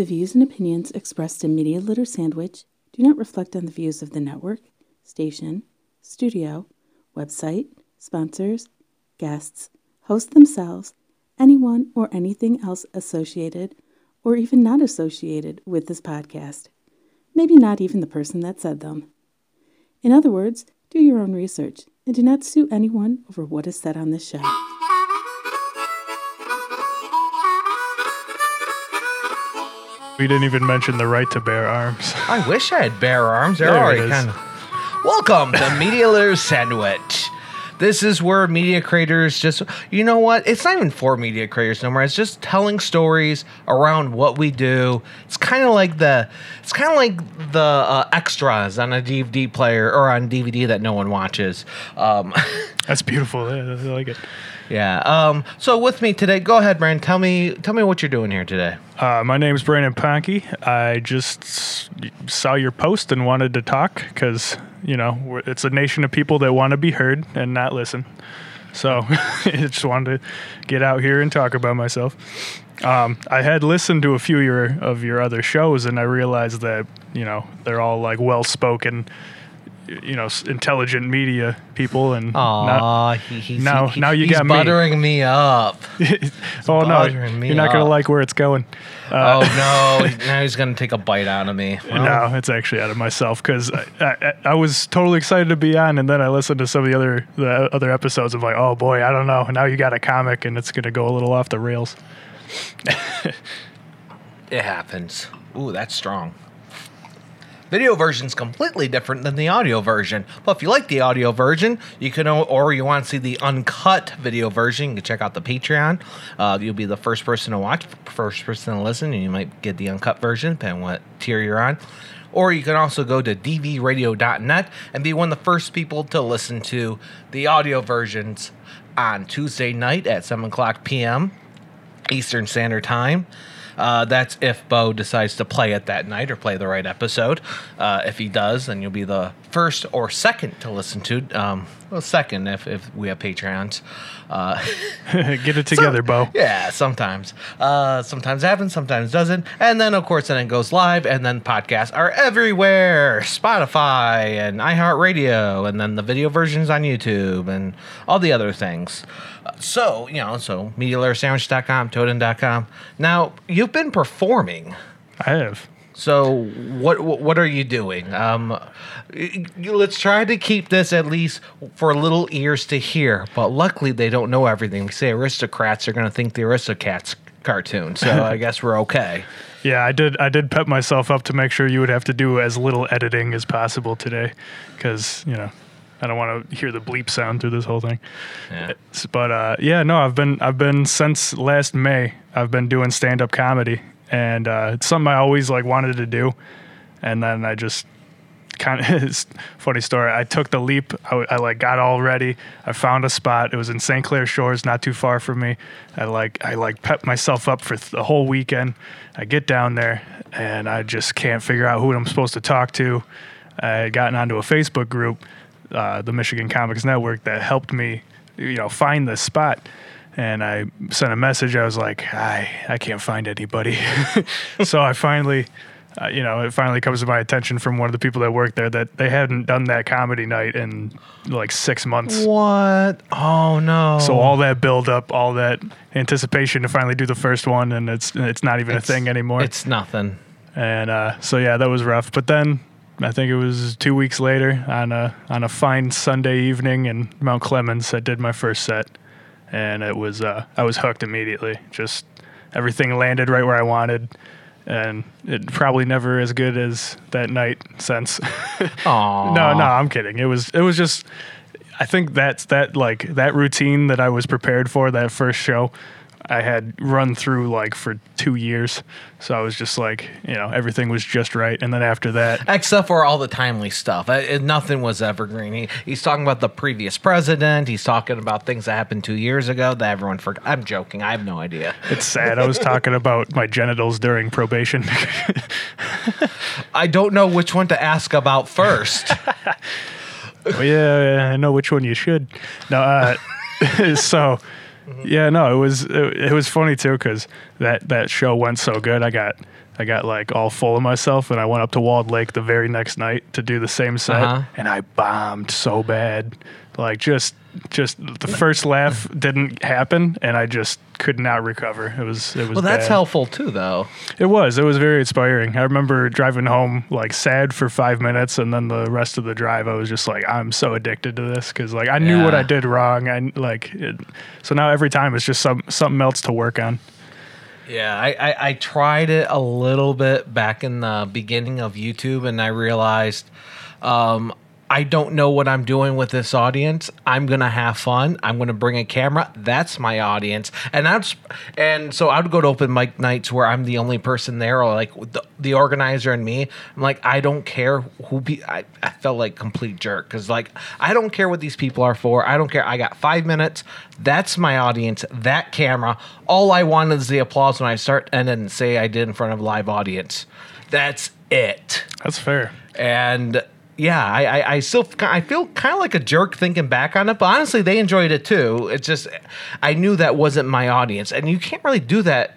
The views and opinions expressed in Media Litter Sandwich do not reflect on the views of the network, station, studio, website, sponsors, guests, hosts themselves, anyone or anything else associated or even not associated with this podcast. Maybe not even the person that said them. In other words, do your own research and do not sue anyone over what is said on this show. We didn't even mention the right to bear arms. I wish I had bare arms. They're There it already is. kind of. Welcome to Media Litter Sandwich. This is where media creators just, you know what? It's not even for media creators no more. It's just telling stories around what we do. It's kind of like the, it's kind of like the uh, extras on a DVD player or on DVD that no one watches. Um, That's beautiful. Yeah, I like it. Yeah. Um, so with me today, go ahead, Brandon. Tell me, tell me what you're doing here today. Uh, my name's Brandon Ponke. I just saw your post and wanted to talk because, you know, it's a nation of people that want to be heard and not listen. So I just wanted to get out here and talk about myself. Um, I had listened to a few of your, of your other shows and I realized that, you know, they're all like well spoken, you know, intelligent media people. And not, Aw, he's, now- he- now you he's got me. buttering me up. oh, no, me you're not gonna like where it's going. Uh, oh no! Now he's gonna take a bite out of me. Well, no, it's actually out of myself because I, I, I was totally excited to be on, and then I listened to some of the other the other episodes. of like, oh boy, I don't know. Now you got a comic, and it's gonna go a little off the rails. It happens. Ooh, that's strong. Video version is completely different than the audio version. But if you like the audio version, you can, or you want to see the uncut video version, you can check out the Patreon. Uh, you'll be the first person to watch, first person to listen, and you might get the uncut version, depending what tier you're on. Or you can also go to dvradio.net and be one of the first people to listen to the audio versions on Tuesday night at 7 o'clock p.m. Eastern Standard Time. Uh, that's if Bo decides to play it that night or play the right episode. Uh, if he does, then you'll be the first or second to listen to. Um, well, second if, if we have Patreons. Uh, Get it together, Bo. yeah, sometimes. Uh, sometimes happens, sometimes doesn't. And then, of course, then it goes live, and then podcasts are everywhere Spotify and iHeartRadio, and then the video versions on YouTube and all the other things. Uh, so, you know, so MediaLairSandwich.com, Totem.com. Now, you've been performing. I have. So what what are you doing? Um, let's try to keep this at least for little ears to hear. But luckily, they don't know everything. We say aristocrats are going to think the Aristocats cartoon, so I guess we're okay. Yeah, I did. I did pep myself up to make sure you would have to do as little editing as possible today, because you know, I don't want to hear the bleep sound through this whole thing. Yeah. But uh, yeah, no, I've been I've been since last May. I've been doing stand up comedy, and uh, it's something I always like wanted to do, and then I just kind of funny story. I took the leap. I, I like got all ready. I found a spot. It was in St. Clair Shores, not too far from me. I like I like pepped myself up for th- the whole weekend. I get down there and I just can't figure out who I'm supposed to talk to. I had gotten onto a Facebook group, uh, the Michigan Comics Network, that helped me, you know, find this spot. And I sent a message. I was like, I I can't find anybody. so I finally uh, you know, it finally comes to my attention from one of the people that work there that they hadn't done that comedy night in like six months. What? Oh no! So all that build up, all that anticipation to finally do the first one, and it's it's not even a thing anymore. It's nothing. and uh, so yeah, that was rough. But then I think it was two weeks later on a on a fine Sunday evening in Mount Clemens, I did my first set, and it was uh, I was hooked immediately. Just everything landed right where I wanted. And it probably never as good as that night since. No, no, I'm kidding. It was it was just I think that's that like that routine that I was prepared for that first show. I had run through like for two years, so I was just like, you know, everything was just right. And then after that, Except for all the timely stuff. Uh, it- nothing was evergreen. He, he's talking about the previous president. He's talking about things that happened two years ago that everyone forgot. I'm joking. I have no idea. it's sad. I was talking about my genitals during probation. I don't know which one to ask about first. Well, yeah, yeah, I know which one you should. No, uh, so yeah, no, it was it, it was funny too because that that show went so good. I got I got like all full of myself, and I went up to Walled Lake the very next night to do the same set, Uh-huh. and I bombed so bad, like just just the first laugh didn't happen, and I just could not recover. It was it was Well, that's bad. helpful too, though. It was. It was very inspiring. I remember driving home like sad for five minutes, and then the rest of the drive, I was just like, I'm so addicted to this because like I knew what I did wrong. I like it, so now every time it's just some something else to work on. Yeah, I, I, I tried it a little bit back in the beginning of YouTube, and I realized um, I don't know what I'm doing with this audience. I'm gonna have fun. I'm gonna bring a camera. That's my audience, and that's and so I would go to open mic nights where I'm the only person there, or like the, the organizer and me. I'm like, I don't care who be. I, I felt like complete jerk because like I don't care what these people are for. I don't care. I got five minutes. That's my audience. That camera. All I want is the applause when I start and then say I did in front of a live audience. That's it That's fair. and yeah, I, I, I still I feel kind of like a jerk thinking back on it, but honestly, they enjoyed it too. It's just I knew that wasn't my audience, and you can't really do that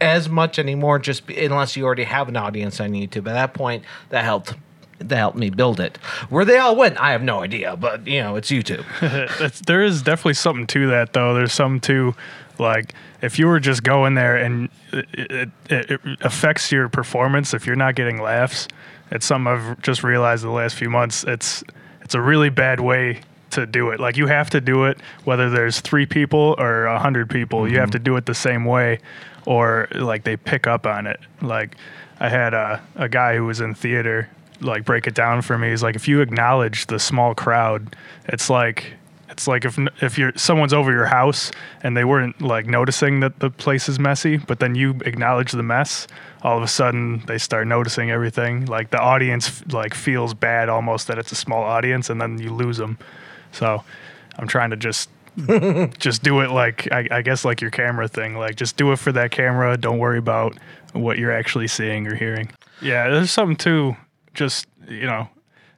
as much anymore, just unless you already have an audience on YouTube. At that point, that helped that helped me build it. Where they all went, I have no idea, but you know, it's YouTube. There is definitely something to that, though. There's some to, like, if you were just going there and it, it, it affects your performance if you're not getting laughs. It's something I've just realized the last few months. It's it's a really bad way to do it. Like you have to do it whether there's three people or a hundred people. You have mm-hmm. to do it the same way, or like they pick up on it. Like I had a a guy who was in theater like break it down for me. He's like, if you acknowledge the small crowd, it's like it's like if if you're someone's over your house and they weren't like noticing that the place is messy, but then you acknowledge the mess, all of a sudden they start noticing everything. Like the audience like feels bad almost that it's a small audience, and then you lose them. So I'm trying to just just do it like I, I guess like your camera thing. Like just do it for that camera. Don't worry about what you're actually seeing or hearing. Yeah, there's something too. Just you know,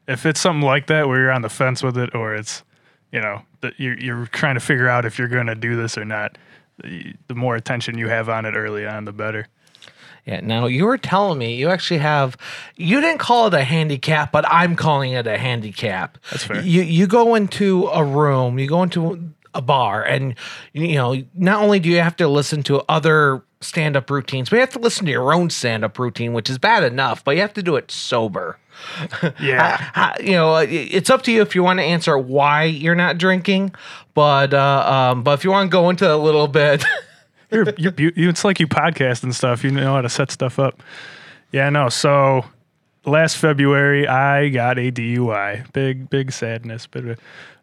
if it's something like that where you're on the fence with it, or it's you know that you're you're trying to figure out if you're going to do this or not. The, the more attention you have on it early on, the better. Yeah. Now you were telling me you actually have. You didn't call it a handicap, but I'm calling it a handicap. That's fair. You you go into a room, you go into a bar, and you know not only do you have to listen to other stand-up routines, but you have to listen to your own stand-up routine, which is bad enough, but you have to do it sober. Yeah. I- you know, it's up to you if you want to answer why you're not drinking, but uh, um, but if you want to go into a little bit. you're, you're you, it's like you podcast and stuff. You know how to set stuff up. Yeah, no. So last February, I got a DUI. Big, big sadness, but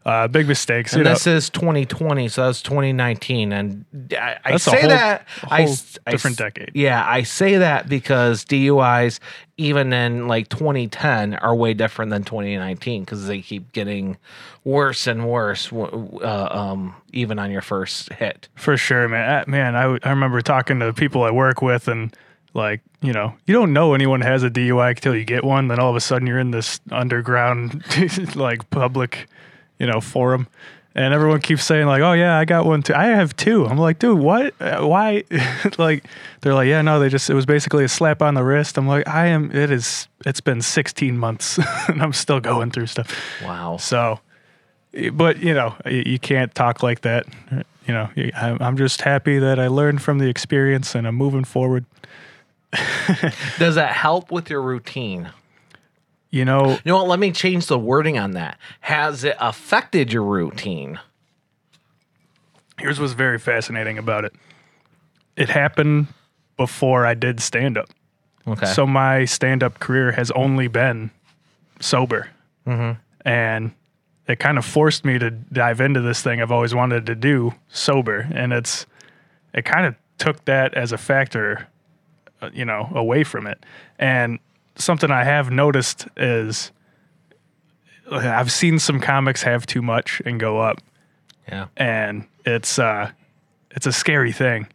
uh, big mistakes. you And know. this is 2020, so that's 2019. And I, I say whole- that I I different s- decade. Yeah, I say that because DUIs, even in like 2010, are way different than 2019 because they keep getting worse and worse, uh, um, even on your first hit. For sure, man. Uh, Man, I remember talking to people I work with, and like, you know, you don't know anyone has a DUI until you get one. Then all of a sudden, you're in this underground, like, public, you know, forum, and everyone keeps saying like, "Oh yeah, I got one too. I have two. I'm like, dude, what? Uh, Why? like, they're like, yeah, no, they just it was basically a slap on the wrist. I'm like, I am. It is. It's been 16 months, and I'm still going through stuff. Wow. So, but you know, you, can't talk like that. You know, I'm just happy that I learned from the experience and I'm moving forward. Does that help with your routine? You know, You know what? Let me change the wording on that. Has it affected your routine? here's what's very fascinating about it. It happened before I did stand up. Okay. So my stand up career has only been sober. Mm-hmm. And it kind of forced me to dive into this thing I've always wanted to do sober. And it's, it kind of took that as a factor, you know, away from it. And something I have noticed is I've seen some comics have too much and go up yeah. and it's uh it's a scary thing.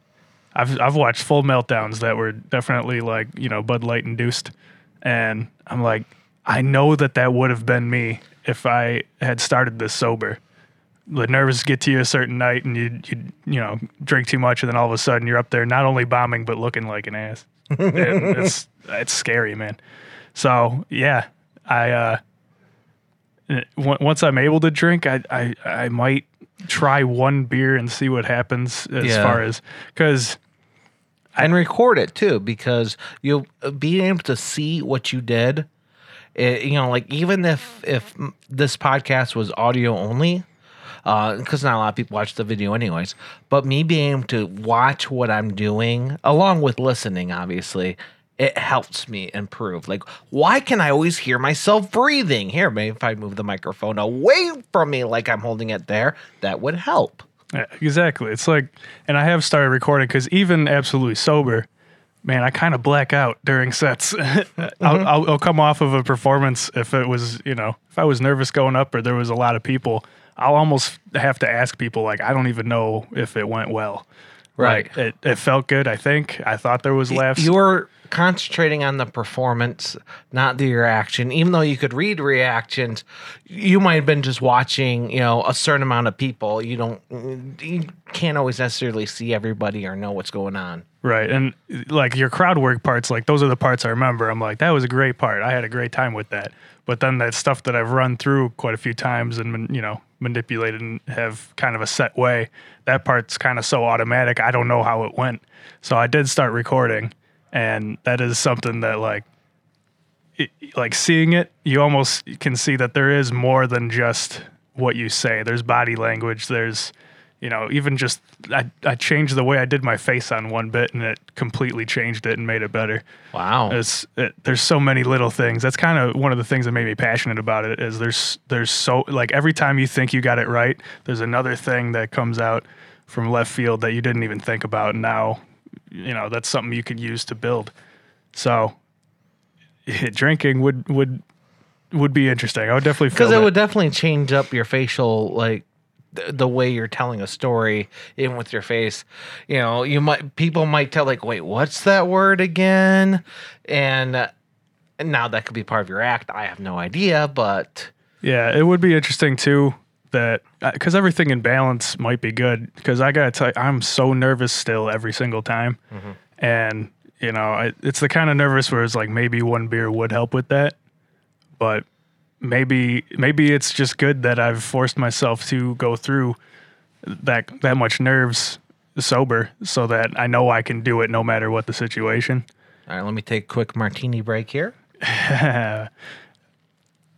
I've I've watched full meltdowns that were definitely like you know Bud Light induced, and I'm like I know that that would have been me if I had started this sober. The nerves get to you a certain night, and you you you know drink too much, and then all of a sudden you're up there not only bombing but looking like an ass. It's it's scary, man. So yeah, I uh, eh, once I'm able to drink, I I I might try one beer and see what happens as Yeah. far as because and record it too because you'll be able to see what you did It- you know like even if if this podcast was audio only Uh, because not a lot of people watch the video anyways. But me being able to watch what i'm doing along with listening obviously it helps me improve. Like why can i always hear myself breathing? Here maybe if i move the microphone away from me like i'm holding it there that would help. Yeah, exactly. It's like, and I have started recording because even absolutely sober, man, I kind of black out during sets. I'll, mm-hmm. I'll, I'll come off of a performance if it was, you know, if I was nervous going up or there was a lot of people, I'll almost have to ask people, like, I don't even know if it went well. Right. Like, it, it felt good, I think. I thought there was laughs. You were concentrating on the performance, not the reaction. Even though you could read reactions, you might have been just watching, you know, a certain amount of people. You don't, you can't always necessarily see everybody or know what's going on. Right. And like your crowd work parts, like those are the parts I remember. I'm like, that was a great part. I had a great time with that. But then that stuff that I've run through quite a few times and, you know, manipulated and have kind of a set way, that part's kind of so automatic. I don't know how it went. So I did start recording. And that is something that, like, it, like seeing it, you almost can see that there is more than just what you say. There's body language. There's, you know, even just I, I changed the way I did my face on one bit, and it completely changed it and made it better. Wow. It's it, there's so many little things. That's kind of one of the things that made me passionate about it. Is there's there's so like every time you think you got it right, there's another thing that comes out from left field that you didn't even think about. And now, you know, that's something you could use to build. So, drinking would would would be interesting. I would definitely Because it that. would definitely change up your facial, like, th- the way you're telling a story in with your face. You know you might people might tell like wait what's that word again? And uh, and now that could be part of your act. I have no idea but Yeah, it would be interesting too that because everything in balance might be good. Because I gotta tell you, I'm so nervous still every single time, and you know, I, it's the kind of nervous where it's like maybe one beer would help with that, but maybe maybe it's just good that I've forced myself to go through that that much nerves sober so that I know I can do it no matter what the situation. all right let me take a quick martini break here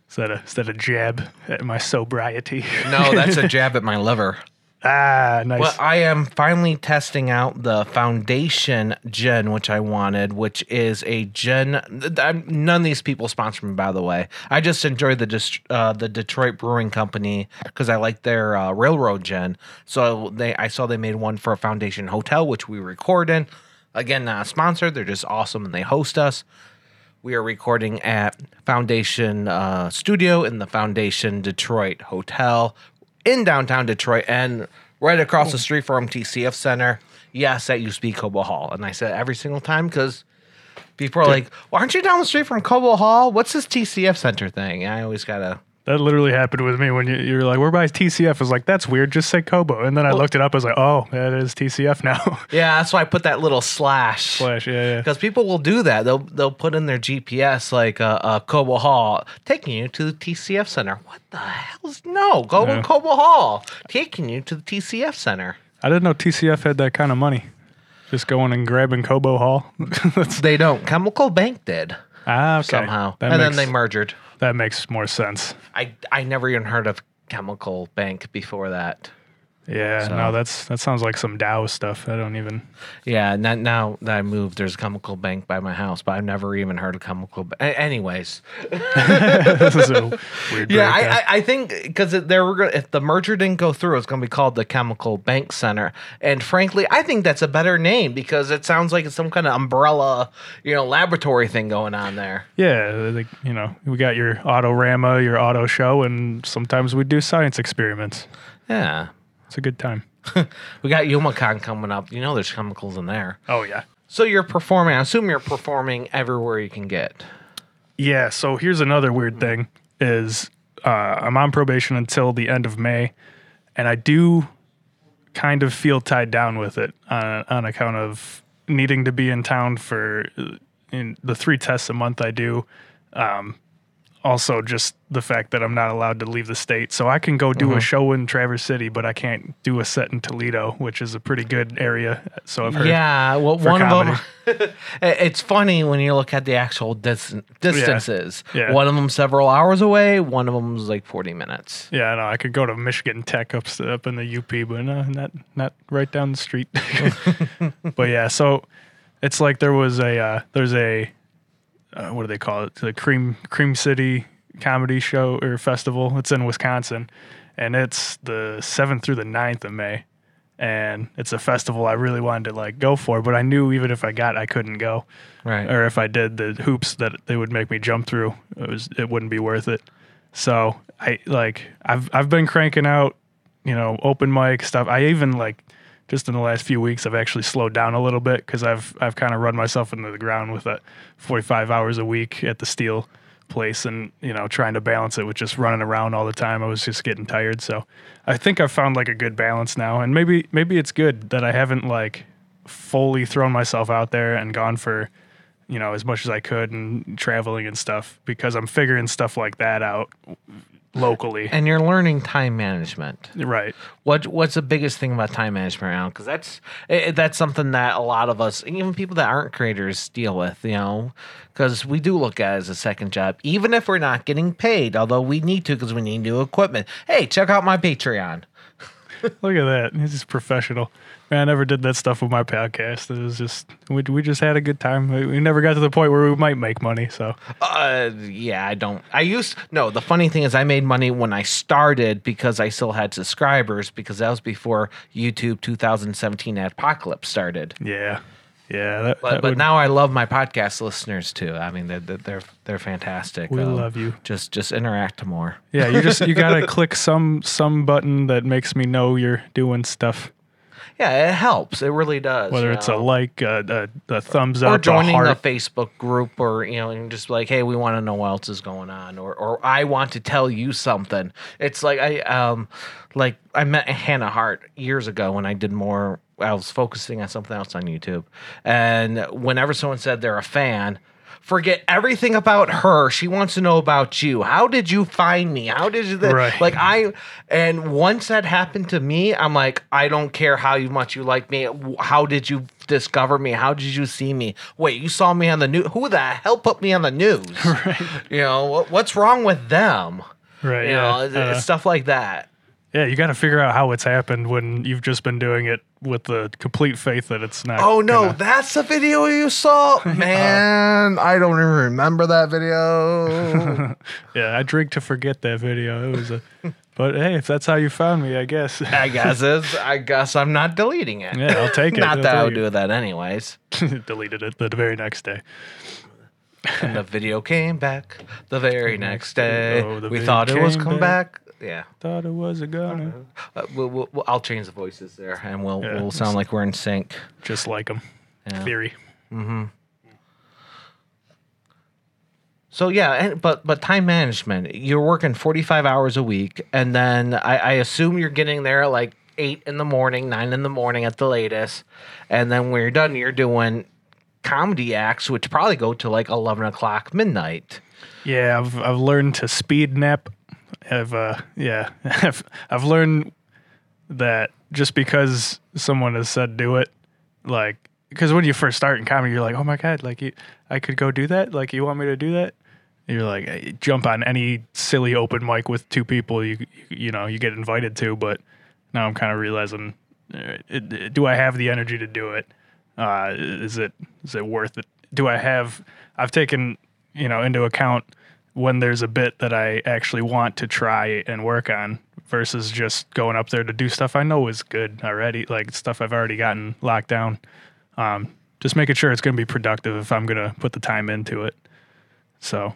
Is that a is that a jab at my sobriety? no that's a jab at my liver ah, nice. Well, I am finally testing out the Foundation Gin, which I wanted, which is a gin. th- None of these people sponsor me, by the way. I just enjoy the uh, the Detroit Brewing Company because I like their uh, railroad gin. So they, I saw they made one for a Foundation Hotel, which we record in. Again, not a sponsor. They're just awesome and they host us. We are recording at Foundation uh, Studio in the Foundation Detroit Hotel in downtown Detroit and right across the oh. street from TCF Center. Yes, at used to be Cobo Hall. And I said every single time because people are like, well, aren't you down the street from Cobo Hall? What's this TCF Center thing? And I always got to. That literally happened with me when you, you're like, we're by TCF. I was like, that's weird. Just say Cobo. And then I looked it up. I was like, oh, that is TCF now. Yeah, that's why I put that little slash. Slash, Yeah, yeah. Because people will do that. They'll they'll put in their GPS like uh, uh, Cobo Hall, taking you to the TCF Center. What the hell's no? Go Yeah. to Cobo Hall, taking you to the TCF Center. I didn't know TCF had that kind of money. Just going and grabbing Cobo Hall. They don't. Chemical Bank did ah, okay. somehow, That and makes, then they merged. that makes more sense. I I never even heard of Chemical Bank before that. Yeah, So- no, that's that sounds like some Dow stuff. I don't even. Yeah, now, now that I moved, there's a chemical bank by my house, but I've never even heard of chemical. Ba- anyways, this is a weird. yeah, I, I, I think because there were gonna, if the merger didn't go through, it's going to be called the Chemical Bank Center. And frankly, I think that's a better name because it sounds like it's some kind of umbrella, you know, laboratory thing going on there. Yeah, like, you know, we got your Autorama, your auto show, and sometimes we do science experiments. Yeah, It's a good time. we got Youmacon coming up. You know, there's chemicals in there. Oh yeah. So you're performing. I assume you're performing everywhere you can get. Yeah. So here's another weird thing: is uh, I'm on probation until the end of May, and I do kind of feel tied down with it on, on account of needing to be in town for uh, in the three tests a month I do. Um, also, just the fact that I'm not allowed to leave the state, so I can go do a show in Traverse City, but I can't do a set in Toledo, which is a pretty good area. So I've heard. Yeah, well, one comedy. of them. it's funny when you look at the actual dis- distances. Yeah. One of them several hours away. One of them was like forty minutes. Yeah, I know. I could go to Michigan Tech up up in the UP, but no, not not right down the street. but yeah, so it's like there was a uh, there's a uh, what do they call it? The Cream Cream City Comedy Show or Festival. It's in Wisconsin, and it's the seventh through the 9th of May. And it's a festival I really wanted to like go for, but I knew even if I got, I couldn't go Right. or if I did the hoops that they would make me jump through, it was it wouldn't be worth it. So I like I've I've been cranking out, you know, open mic stuff. I even like just in the last few weeks I've actually slowed down a little bit because I've I've kind of run myself into the ground with a 45 hours a week at the steel place and you know trying to balance it with just running around all the time. I was just getting tired. So I think I've found like a good balance now, and maybe maybe it's good that I haven't like fully thrown myself out there and gone for you know as much as I could and traveling and stuff because I'm figuring stuff like that out locally. And you're learning time management. right. What What's the biggest thing about time management, Alan? Because that's eh, that's something that a lot of us, even people that aren't creators, deal with. You know, because we do look at it as a second job, even if we're not getting paid. Although we need to, because we need new equipment. Hey, check out my Patreon. Look at that. This is professional. I never did that stuff with my podcast. It was just we we just had a good time. We, we never got to the point where we might make money. So Uh, yeah, I don't. I used no. The funny thing is, I made money when I started because I still had subscribers because that was before YouTube 2017 Apocalypse started. yeah, yeah. That, But that but would- now I love my podcast listeners too. I mean, they're they're they're, they're fantastic. we Um, love you. Just just interact more. Yeah, you just you gotta click some some button that makes me know you're doing stuff. Yeah, it helps. It really does. Whether it's a like, a, a, a thumbs up, or a joining a heart. Facebook group, or you know, and just like, hey, we want to know what else is going on, or or I want to tell you something. It's like I um, like I met Hannah Hart years ago when I did more. I was focusing on something else on YouTube, and whenever someone said they're a fan. Forget everything about her. She wants to know about you. How did you find me? How did you? Right. Like I, and once that happened to me, I'm like, I don't care how much you like me. How did you discover me? How did you see me? Wait, you saw me on the news? Who the hell put me on the news? right. You know what, what's wrong with them? right? You yeah, know, uh, stuff like that. Yeah. You got to figure out how it's happened when you've just been doing it with the complete faith that it's not. Oh no, gonna- that's the video you saw, man! I don't even remember that video. yeah. I drink to forget that video. It was a, but hey, if that's how you found me, I guess. I guess it's. I guess I'm not deleting it. Yeah, I'll take it. Not I'll that I would it. do that anyways. Deleted it the very next day. And the video came back the very next day. Oh, the we thought it was came come back. Yeah, Thought it was a gunner. uh, we'll, we'll, we'll- I'll change the voices there, and we'll Yeah, we'll sound like we're in sync. Just like them. Yeah. Theory. So yeah, and, but but time management. You're working 45 hours a week, and then I, I assume you're getting there like eight in the morning, nine in the morning at the latest, and then when you're done, you're doing comedy acts, which probably go to like 11 o'clock midnight. Yeah, I've I've learned to speed nap. I've uh yeah, I've I've learned that just because someone has said do it, like because when you first start in comedy, you're like, oh my god, like you, I could go do that. Like you want me to do that? And you're like, eh, jump on any silly open mic with two people you you, know you get invited to. But now I'm kind of realizing, eh, do I have the energy to do it? Uh, is it is it worth it? Do I have? I've taken you know into account when there's a bit that I actually want to try and work on versus just going up there to do stuff I know is good already, like stuff I've already gotten locked down. Um, just making sure it's going to be productive if I'm going to put the time into it. So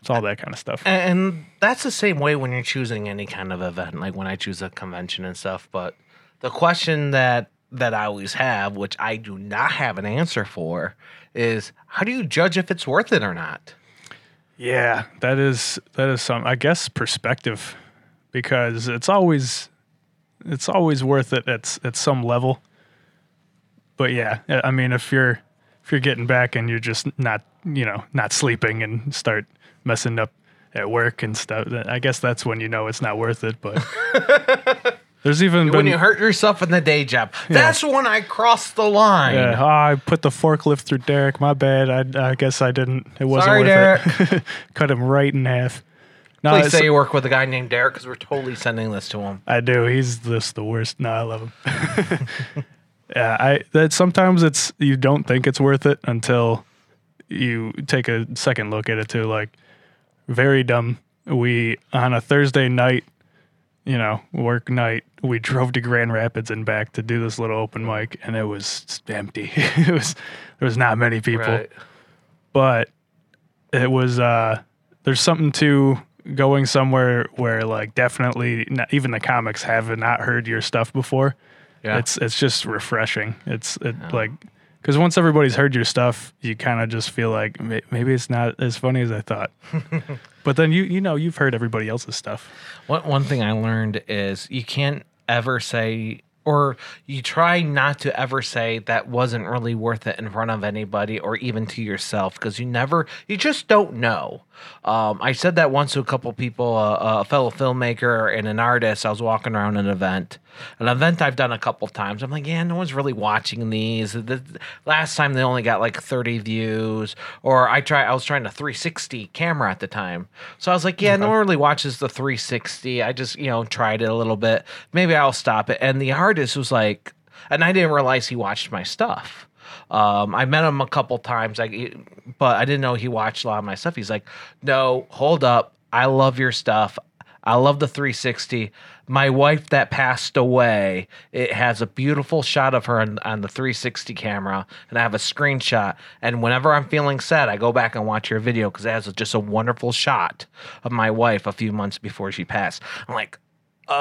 it's all that kind of stuff. And that's the same way when you're choosing any kind of event, like when I choose a convention and stuff. But the question that that I always have, which I do not have an answer for, is how do you judge if it's worth it or not? Yeah, that is that is some I guess perspective because it's always it's always worth it at at some level. but yeah, I mean, if you're if you're getting back and you're just not you know not sleeping and start messing up at work and stuff, I guess that's when you know it's not worth it. But there's even when been you hurt yourself in the day job, that's when I crossed the line. Yeah, oh, I put the forklift through Derek. My bad. I, I guess I didn't. It wasn't Sorry, worth it. Cut him right in half. No, Please say you work with a guy named Derek because we're totally sending this to him. I do. He's just the worst. No, I love him. yeah, I that sometimes it's you don't think it's worth it until you take a second look at it too. Like very dumb. We on a Thursday night, you know, work night, we drove to Grand Rapids and back to do this little open mic, and it was empty. it was there was not many people. But it was uh there's something to going somewhere where like definitely not, even the comics have not heard your stuff before. Yeah. it's it's just refreshing. It's it like because once everybody's heard your stuff you kind of just feel like maybe it's not as funny as i thought but then you you know you've heard everybody else's stuff One one thing I learned is you can't ever say, or you try not to ever say that wasn't really worth it in front of anybody or even to yourself because you never, you just don't know. Um, I said that once to a couple people, uh, a fellow filmmaker and an artist. I was walking around an event, an event I've done a couple of times. I'm like, yeah, no one's really watching these. The, last time they only got like 30 views, or I try, I was trying a 360 camera at the time, so I was like, yeah, no one really watches the 360. I just, you know, tried it a little bit. Maybe I'll stop it. And the artist was like, and I didn't realize he watched my stuff. Um, I met him a couple times, like, but I didn't know he watched a lot of my stuff. He's like, "No, hold up, I love your stuff. I love the 360. My wife that passed away, it has a beautiful shot of her on, on the 360 camera, and I have a screenshot. And whenever I'm feeling sad, I go back and watch your video because it has just a wonderful shot of my wife a few months before she passed. I'm like, uh,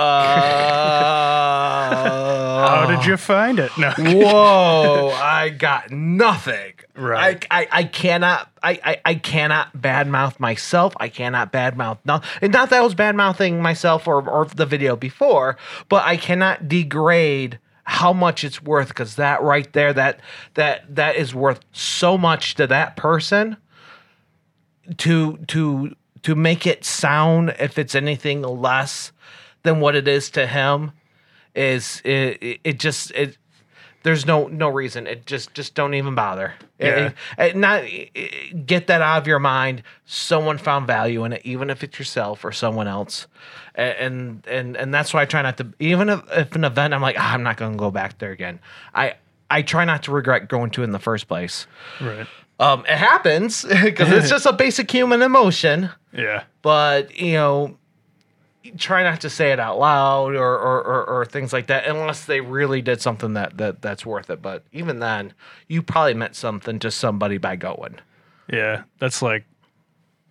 how did you find it no Whoa, I got nothing. Right. I, I, I cannot I, I, I cannot badmouth myself. I cannot badmouth no and not that I was badmouthing myself or, or the video before, but I cannot degrade how much it's worth because that right there, that that that is worth so much to that person to to to make it sound if it's anything less than what it is to him is it, it, just it there's no no reason. It just just don't even bother. Yeah. it- it- not get that out of your mind. Someone found value in it even if it's yourself or someone else. And and and that's why i try not to even if, if an event i'm like "Ah, i'm not going to go back there again. I i try not to regret going to it in the first place. Right. Um it happens because it's just a basic human emotion. Yeah. But you know try not to say it out loud or or, or or things like that unless they really did something that, that that's worth it but even then you probably meant something to somebody by going Yeah, that's like,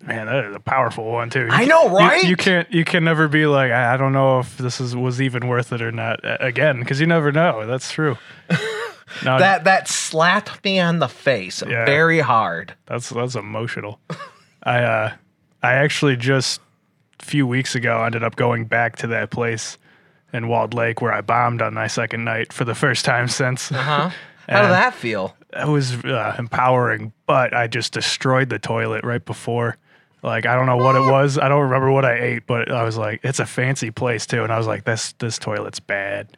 man, that is a powerful one too. You I know, right? You, can't, you can never be like, I, I don't know if this is was even worth it or not again, because you never know. That's true. No, that that slapped me on the face Yeah. very hard that's that's emotional. I uh, I actually just few weeks ago I ended up going back to that place in Walled Lake where I bombed on my second night for the first time since. huh how did that feel it was uh, empowering, but I just destroyed the toilet right before. Like I don't know what it was. I don't remember what I ate, but I was like, it's a fancy place too, and I was like, this this toilet's bad.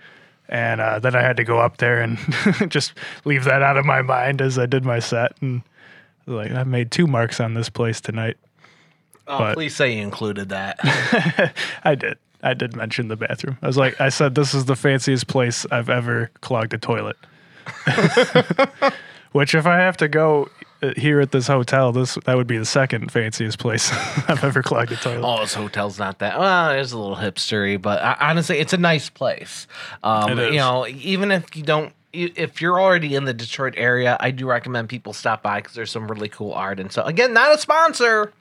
And uh, then I had to go up there and just leave that out of my mind as I did my set, and like I made two marks on this place tonight. Oh, But- please say you included that I did. I did mention the bathroom. I was like, I said this is the fanciest place I've ever clogged a toilet. Which, if I have to go uh, here at this hotel, this that would be the second fanciest place I've ever clogged a toilet. Oh, this hotel's not that. Well, it's a little hipstery, but uh, honestly, it's a nice place. Um, It is. You know, even if you don't, i- if you're already in the Detroit area, I do recommend people stop by because there's some really cool art. And so, again, not a sponsor.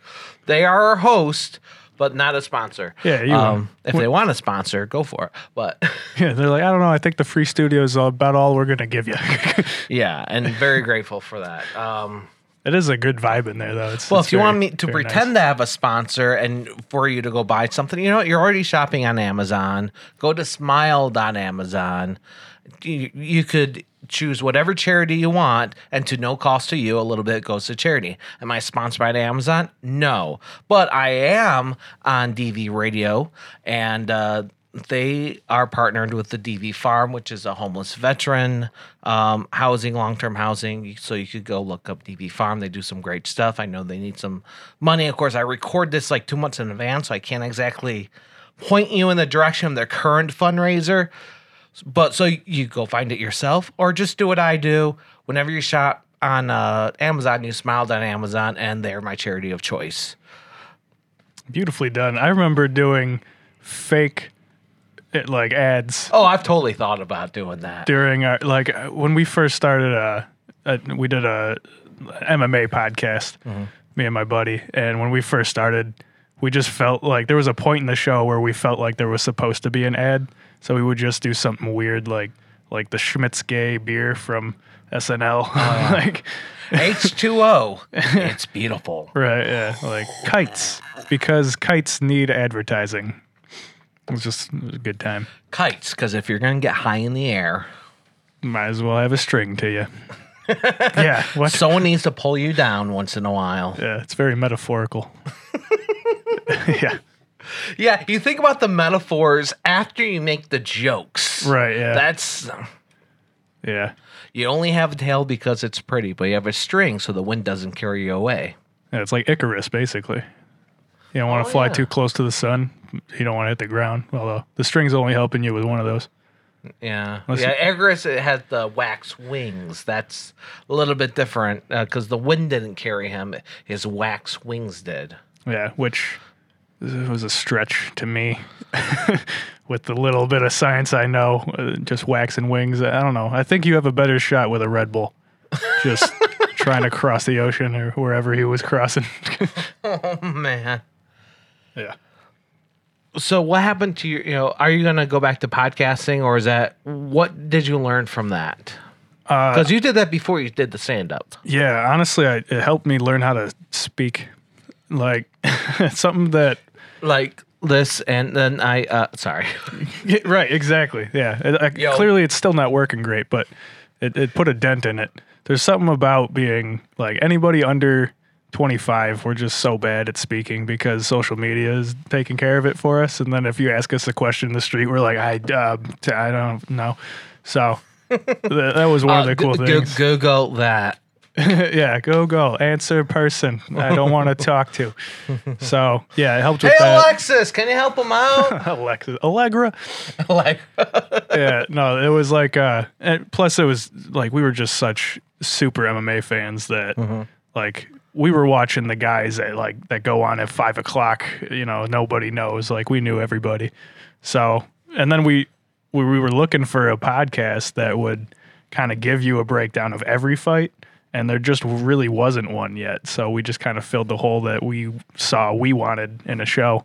They are our host, but not a sponsor. Yeah, you- Um, if they want a sponsor, go for it. But Yeah, they're like, I don't know. I think the free studio is about all we're gonna give you. yeah, and very grateful for that. Um, it is a good vibe in there, though. It's, Well, it's if you very- want me to pretend nice. to have a sponsor and for you to go buy something, you know, what? you're already shopping on Amazon. Go to smile.amazon. you, you could choose whatever charity you want and to no cost to you a little bit goes to charity am i sponsored by amazon no but i am on dv radio and uh, they are partnered with the DV Farm, which is a homeless veteran um, housing, long term housing. So you could go look up DV Farm. They do some great stuff. I know they need some money. Of course, I record this like two months in advance, so I can't exactly point you in the direction of their current fundraiser. But so you go find it yourself, or just do what I do. Whenever you shop on uh, Amazon, you smiled on Amazon, and they're my charity of choice. Beautifully done. I remember doing fake it, like ads Oh, I've totally thought about doing that. during our like uh, when we first started uh, uh we did a MMA podcast me and my buddy and when we first started we just felt like there was a point in the show where we felt like there was supposed to be an ad so we would just do something weird like like the Schmitts gay beer from SNL oh, like H2O. it's beautiful. right yeah like kites because kites need advertising it was just it was a good time Kites, because if you're going to get high in the air, might as well have a string to you yeah what someone needs to pull you down once in a while. Yeah, it's very metaphorical. yeah. Yeah, you think about the metaphors after you make the jokes. Right, yeah. That's. Yeah. You only have a tail because it's pretty, but you have a string so the wind doesn't carry you away. Yeah, it's like Icarus basically. You don't want to Oh, fly yeah. too close to the sun. You don't want to hit the ground. Although the string's only helping you with one of those. Yeah. Let's- yeah, Icarus it has the wax wings. That's a little bit different uh, because the wind didn't carry him, his wax wings did. Yeah, which was a stretch to me. with the little bit of science I know, uh, just waxing wings. I don't know. I think you have a better shot with a Red Bull. Just trying to cross the ocean or wherever he was crossing. Oh, man. yeah. So what happened to you? You know, are you gonna go back to podcasting, or is that what did you learn from that? Uh, Because you did that before you did the stand up. Yeah, honestly, I, it helped me learn how to speak. Like something that Like this, and then I. uh Sorry. Yeah, right, exactly. Yeah, It- I- Yo. clearly it's still not working great, but it, it put a dent in it. There's something about being like anybody under 25. We're just so bad at speaking because social media is taking care of it for us. And then if you ask us a question in the street, we're like, I, uh, t- I don't know. So that, that was one of the cool Uh, Go- things. Google that. yeah, go go answer person. I don't want to talk to. So yeah, it helped with Hey that. Alexis, can you help him out? Alexis, Allegra. like, yeah, no, it was like uh and plus it was like we were just such super MMA fans that like we were watching the guys that like that go on at five o'clock, you know, nobody knows. Like we knew everybody. So and then we we, we were looking for a podcast that would kind of give you a breakdown of every fight. And there just really wasn't one yet. So we just kind of filled the hole that we saw we wanted in a show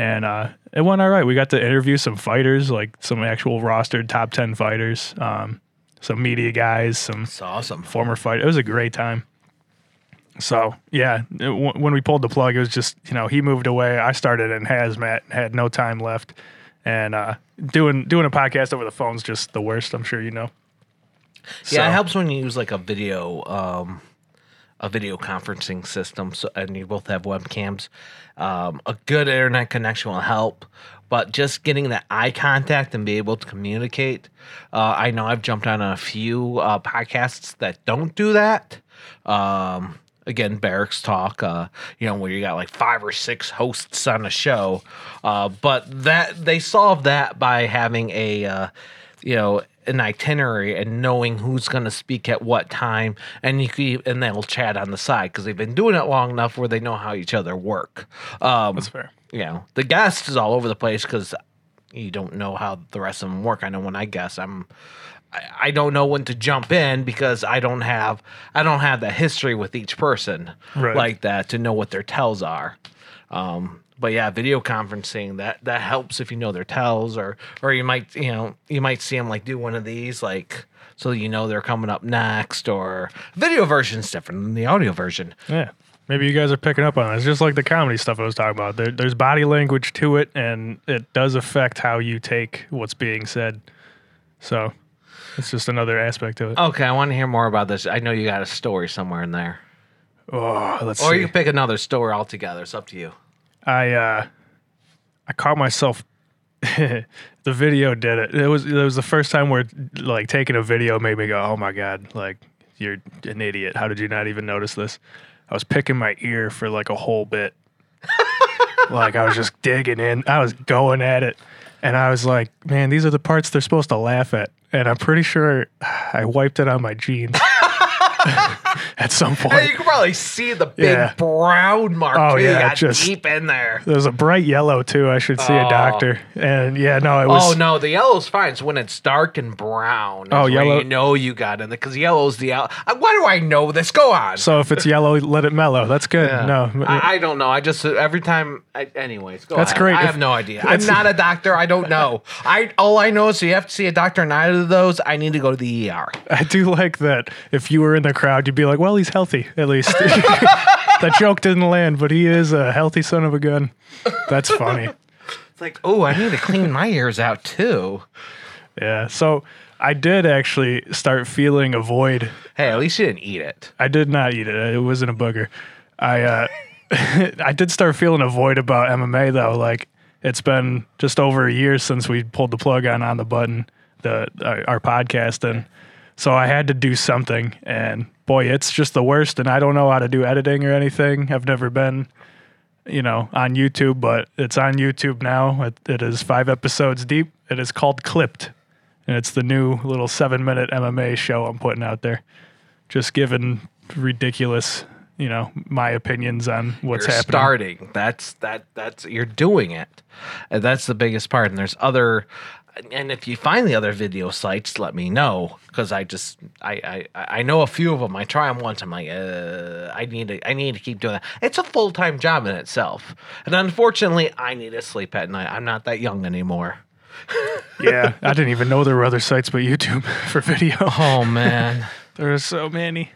and uh, it went all right. We got to interview some fighters, like some actual rostered top ten fighters, um, some media guys, some awesome. former fight. It was a great time. So yeah, it, w- when we pulled the plug, it was just you know he moved away. I started in hazmat, had no time left, and uh, doing doing a podcast over the phone's just the worst. I'm sure you know. Yeah, it helps when you use like a video, um, a video conferencing system, so and you both have webcams. Um, a good internet connection will help, but just getting that eye contact and be able to communicate. Uh, I know I've jumped on a few uh, podcasts that don't do that. Um, again, Barracks Talk, uh, you know, where you got like five or six hosts on a show, uh, but that they solve that by having a, uh, you know, an itinerary and knowing who's going to speak at what time, and you can, and they'll chat on the side because they've been doing it long enough where they know how each other work. Um, That's fair. you know, the guest is all over the place because you don't know how the rest of them work. I know when I guess I'm, I, I don't know when to jump in because I don't have I don't have the history with each person Right. like that to know what their tells are. Um, but yeah, video conferencing that that helps if you know their tells or or you might you know you might see them like do one of these like so you know they're coming up next or video version's different than the audio version. Yeah. Maybe you guys are picking up on it. It's just like the comedy stuff I was talking about. There, there's body language to it, and it does affect how you take what's being said. So, It's just another aspect of it. Okay, I want to hear more about this. I know you got a story somewhere in there, Oh, let's or see. you can pick another story altogether. It's up to you. I uh I caught myself the video did it. It was it was the first time where like taking a video made me go, "Oh my god, like you're an idiot. How did you not even notice this?" I was picking my ear for like a whole bit. like I was just digging in. I was going at it. And I was like, "Man, these are the parts they're supposed to laugh at." And I'm pretty sure I wiped it on my jeans at some point. Hey, you can probably see the big Yeah. brown mark. Oh, yeah, got just- deep in there. There's a bright yellow too. I should see a Oh. doctor. And yeah, no, it was. Oh no, the yellow's fine. It's when it's dark and brown. Oh, yellow- You know you got in there because yellow's the out. Uh, Why do I know this? Go on. So if it's yellow, let it mellow. That's good. Yeah. No, I, I don't know. I just every time. I, anyways, go That's ahead. great. I If- have no idea. I'm not a doctor. I don't know. I all I know is you have to see a doctor. in either of those, I need to go to the ER. I do like that. If you were in the crowd, you'd be like, "Well, he's healthy at least." that joke didn't land, but he is a healthy son of a gun. That's funny. It's like, oh, I need to clean my ears out too. Yeah. So I did actually start feeling a void. Hey, at least you didn't eat it. I did not eat it. It wasn't a booger. I uh, I did start feeling a void about MMA though. Like it's been just over a year since we pulled the plug on on the button the our, our podcast and so I had to do something and boy it's just the worst and I don't know how to do editing or anything. I've never been you know on YouTube but it's on YouTube now. It, it is 5 episodes deep. It is called Clipped and it's the new little 7 minute MMA show I'm putting out there. Just giving ridiculous, you know, my opinions on what's you're happening. starting. That's that. That's you're doing it, and that's the biggest part. And there's other, and if you find the other video sites, let me know because I just I, I I know a few of them. I try them once. I'm like, uh, I need to I need to keep doing that. It's a full time job in itself, and unfortunately, I need to sleep at night. I'm not that young anymore. yeah, I didn't even know there were other sites but YouTube for video. Oh man. There are so many.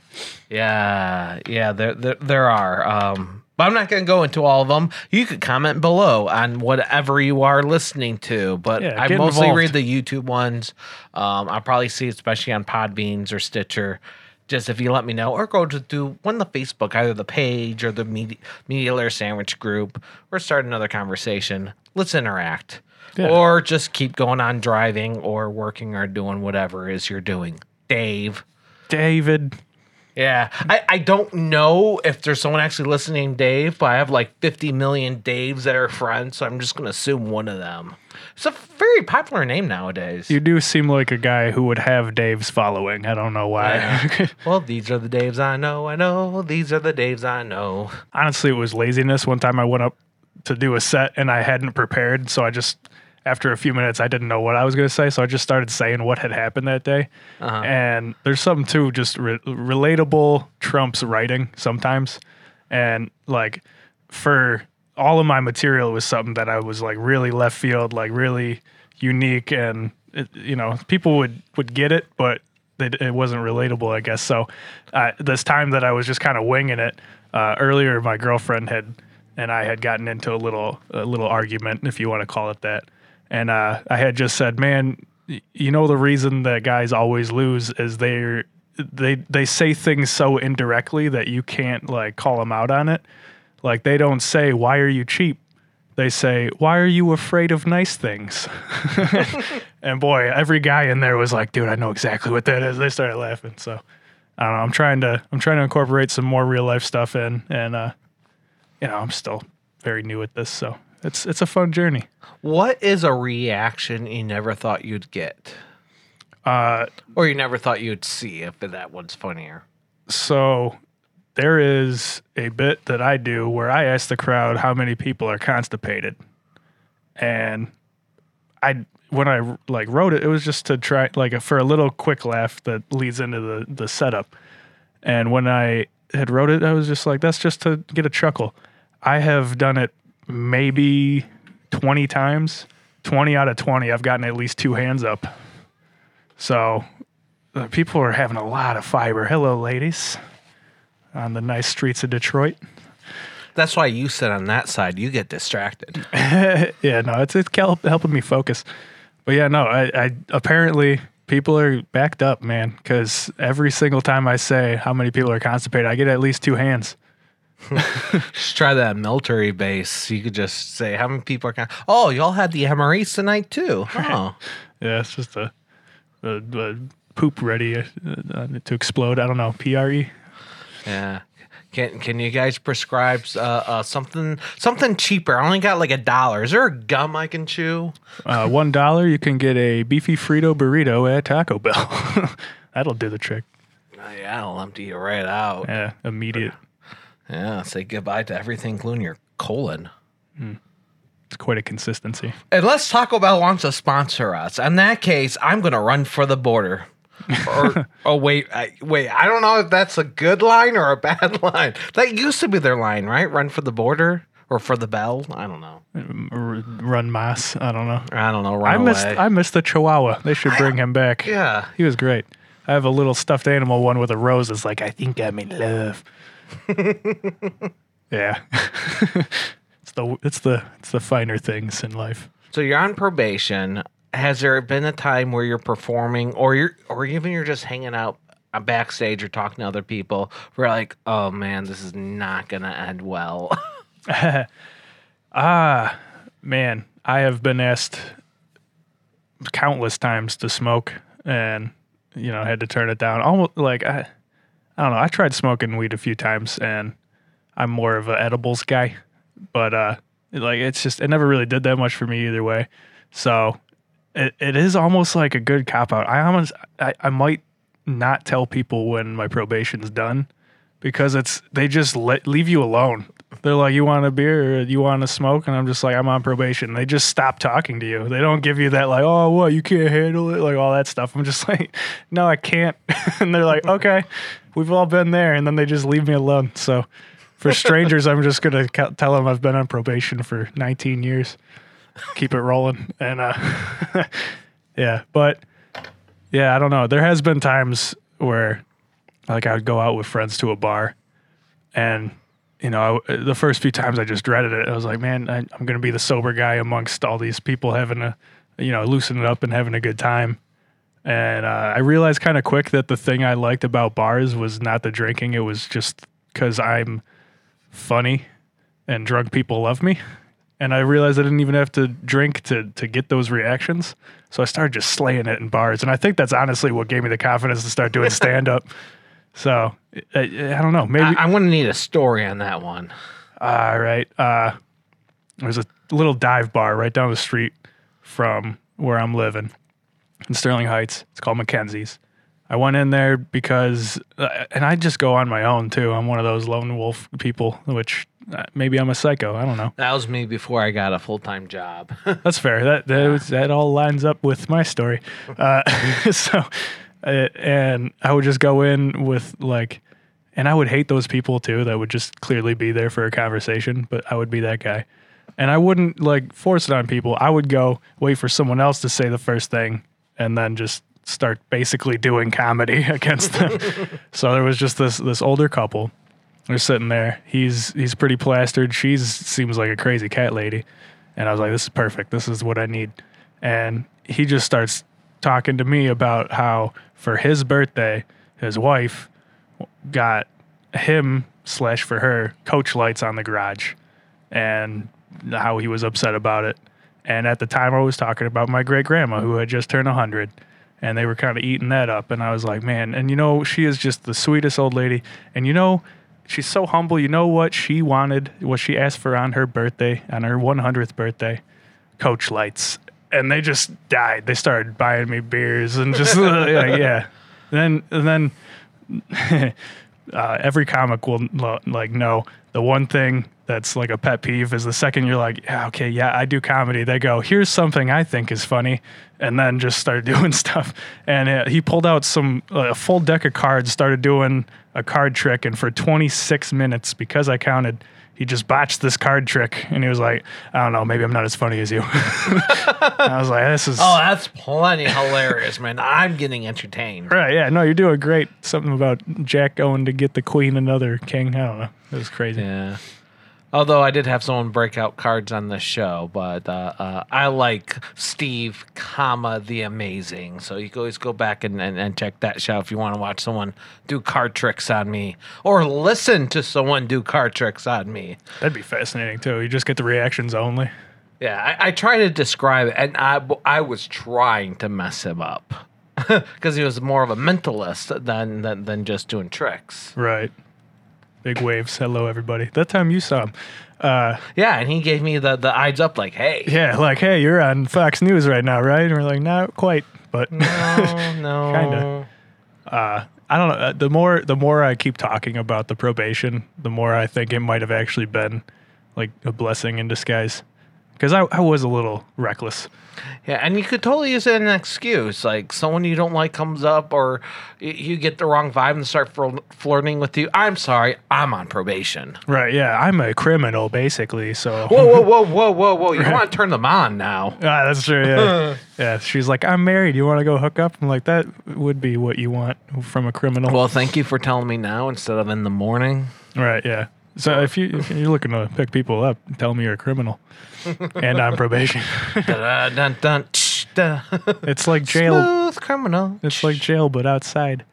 Yeah, yeah, there there, there are. Um, but I'm not going to go into all of them. You could comment below on whatever you are listening to. But Yeah, I mostly involved. read the YouTube ones. Um, I'll probably see, especially on Podbeans or Stitcher. Just if you let me know, or go to do one of the Facebook, either the page or the Media, Media Layer Sandwich group, or start another conversation. Let's interact. Yeah. Or just keep going on driving or working or doing whatever it is you're doing. Dave. David. Yeah, I, I don't know if there's someone actually listening, Dave, but I have like 50 million Daves that are friends, so I'm just going to assume one of them. It's a very popular name nowadays. You do seem like a guy who would have Dave's following. I don't know why. well, these are the Daves I know, I know. These are the Daves I know. Honestly, it was laziness. One time I went up to do a set and I hadn't prepared, so I just after a few minutes I didn't know what I was going to say, so I just started saying what had happened that day. Uh-huh. And there's something too just re- relatable Trump's writing sometimes, and like for all of my material was something that I was like really left field, like really unique, and it, you know people would would get it, but it, it wasn't relatable, I guess. So uh, this time that I was just kind of winging it. Uh, earlier, my girlfriend had and I had gotten into a little a little argument, if you want to call it that. And uh, I had just said, "Man, you know the reason that guys always lose is they they they say things so indirectly that you can't like call them out on it. Like they don't say, "Why are you cheap?" They say, "Why are you afraid of nice things?" and boy, every guy in there was like, "Dude, I know exactly what that is." They started laughing. So I don't know. I'm trying to I'm trying to incorporate some more real life stuff in, and uh, you know, I'm still very new at this, so it's it's a fun journey. What is a reaction you never thought you'd get? Uh, Or you never thought you'd see if that one's funnier? so there is a bit that I do where I ask the crowd how many people are constipated, and I when I like wrote it, it was just to try like for a little quick laugh that leads into the the setup. And when I had wrote it, I was just like, that's just to get a chuckle. I have done it maybe twenty times. Twenty out of twenty, I've gotten at least two hands up. So uh, people are having a lot of fiber. Hello, ladies, on the nice streets of Detroit. That's why you sit on that side. You get distracted. yeah, no, it's it's help, helping me focus. But yeah, no, I, I apparently people are backed up, man. Because every single time I say how many people are constipated, I get at least two hands. Just try that military base. You could just say how many people are. Con- oh, y'all had the MREs tonight too. Oh, Yeah, it's just a, a, a poop ready uh, uh, to explode. I don't know. PRE. yeah. Can can you guys prescribe uh, uh, something something cheaper? I only got like a dollar. Is there a gum I can chew? Uh, one dollar, you can get a beefy Frito burrito at Taco Bell. That'll do the trick. Yeah, I'll empty you right out. Yeah, immediate. Yeah, say goodbye to everything, including your colon. Hmm. It's quite a consistency. Unless Taco Bell wants to sponsor us, in that case, I'm gonna run for the border. or oh wait, I, wait, I don't know if that's a good line or a bad line. That used to be their line, right? Run for the border or for the bell. I don't know. Mm, r- run mass. I don't know. I don't know. Run I missed. away. I missed the Chihuahua. They should bring him back. yeah. He was great. I have a little stuffed animal one with a rose. It's like I think I'm in love. yeah, it's the it's the it's the finer things in life. So you're on probation. Has there been a time where you're performing, or you're, or even you're just hanging out backstage or talking to other people, where you're like, oh man, this is not gonna end well. Ah, man, I have been asked countless times to smoke, and you know, had to turn it down. Almost like I, I don't know. I tried smoking weed a few times, and I'm more of an edibles guy, but uh, like it's just it never really did that much for me either way. So it, it is almost like a good cop out. I almost I, I might not tell people when my probation's done because it's they just let, leave you alone. They're like, "You want a beer or you want to smoke?" And I'm just like, "I'm on probation." They just stop talking to you. They don't give you that like, "Oh, what? You can't handle it?" Like all that stuff. I'm just like, "No, I can't." and they're like, "Okay, we've all been there." And then they just leave me alone. So for strangers, I'm just gonna ca- tell them I've been on probation for 19 years. Keep it rolling, and uh, yeah, but yeah, I don't know. There has been times where like I would go out with friends to a bar, and you know, I, the first few times I just dreaded it. I was like, man, I, I'm going to be the sober guy amongst all these people having a, you know, loosening it up and having a good time. And uh, I realized kind of quick that the thing I liked about bars was not the drinking; it was just because I'm funny, and drunk people love me. And I realized I didn't even have to drink to to get those reactions. So I started just slaying it in bars, and I think that's honestly what gave me the confidence to start doing stand up. So I, I don't know, maybe I, I'm gonna need a story on that one. all right. Uh, there's a little dive bar right down the street from where I'm living in Sterling Heights. It's called Mackenzie's. I went in there because, uh, and I just go on my own too. I'm one of those lone wolf people, which uh, maybe I'm a psycho. I don't know. That was me before I got a full time job. That's fair. That that, was, that all lines up with my story. Uh, so, uh, and I would just go in with like, and I would hate those people too that would just clearly be there for a conversation, but I would be that guy. And I wouldn't like force it on people. I would go wait for someone else to say the first thing and then just start basically doing comedy against them. so there was just this this older couple. They're sitting there. He's he's pretty plastered. She's seems like a crazy cat lady. And I was like, this is perfect. This is what I need. And he just starts talking to me about how for his birthday, his wife got him slash for her coach lights on the garage and how he was upset about it. And at the time I was talking about my great grandma who had just turned 100 and they were kind of eating that up. And I was like, man, and you know, she is just the sweetest old lady. And you know, she's so humble. You know what she wanted, what she asked for on her birthday, on her 100th birthday? Coach lights. And they just died. They started buying me beers and just, yeah, yeah. Then, and then uh, every comic will like know the one thing that's like a pet peeve is the second you're like, yeah, okay, yeah, I do comedy. They go, here's something I think is funny, and then just start doing stuff. And uh, he pulled out some uh, a full deck of cards, started doing a card trick, and for 26 minutes, because I counted. He just botched this card trick, and he was like, "I don't know, maybe I'm not as funny as you." I was like, "This is oh, that's plenty hilarious, man. I'm getting entertained. Right, yeah, no, you're doing great. Something about Jack going to get the queen another king. I don't know. It was crazy. Yeah. Although I did have someone break out cards on the show, but uh, uh, I like Steve, comma the amazing. So you can always go back and, and, and check that show if you want to watch someone do card tricks on me, or listen to someone do card tricks on me. That'd be fascinating too. You just get the reactions only. Yeah, I, I try to describe it, and I I was trying to mess him up because he was more of a mentalist than than, than just doing tricks. Right. Big waves. Hello, everybody. That time you saw him. Uh, Yeah, and he gave me the the eyes up, like, "Hey, yeah, like, hey, you're on Fox News right now, right? And we're like, not quite, but no, no, Kinda. I don't know. uh, The more the more I keep talking about the probation, the more I think it might have actually been like a blessing in disguise. Because I, I was a little reckless. Yeah, and you could totally use it as an excuse. Like someone you don't like comes up, or you get the wrong vibe and start flir- flirting with you. I'm sorry, I'm on probation. Right? Yeah, I'm a criminal basically. So Whoa, whoa, whoa, whoa, whoa, whoa! You want to turn them on now? Ah, that's true. Yeah, yeah. She's like, I'm married. You want to go hook up? I'm like, that would be what you want from a criminal. Well, thank you for telling me now instead of in the morning. right? Yeah. So if you if you're looking to pick people up, tell me you're a criminal, and on probation. Dun, dun, tsh, da. it's like jail. Smooth criminal. It's like jail, but outside.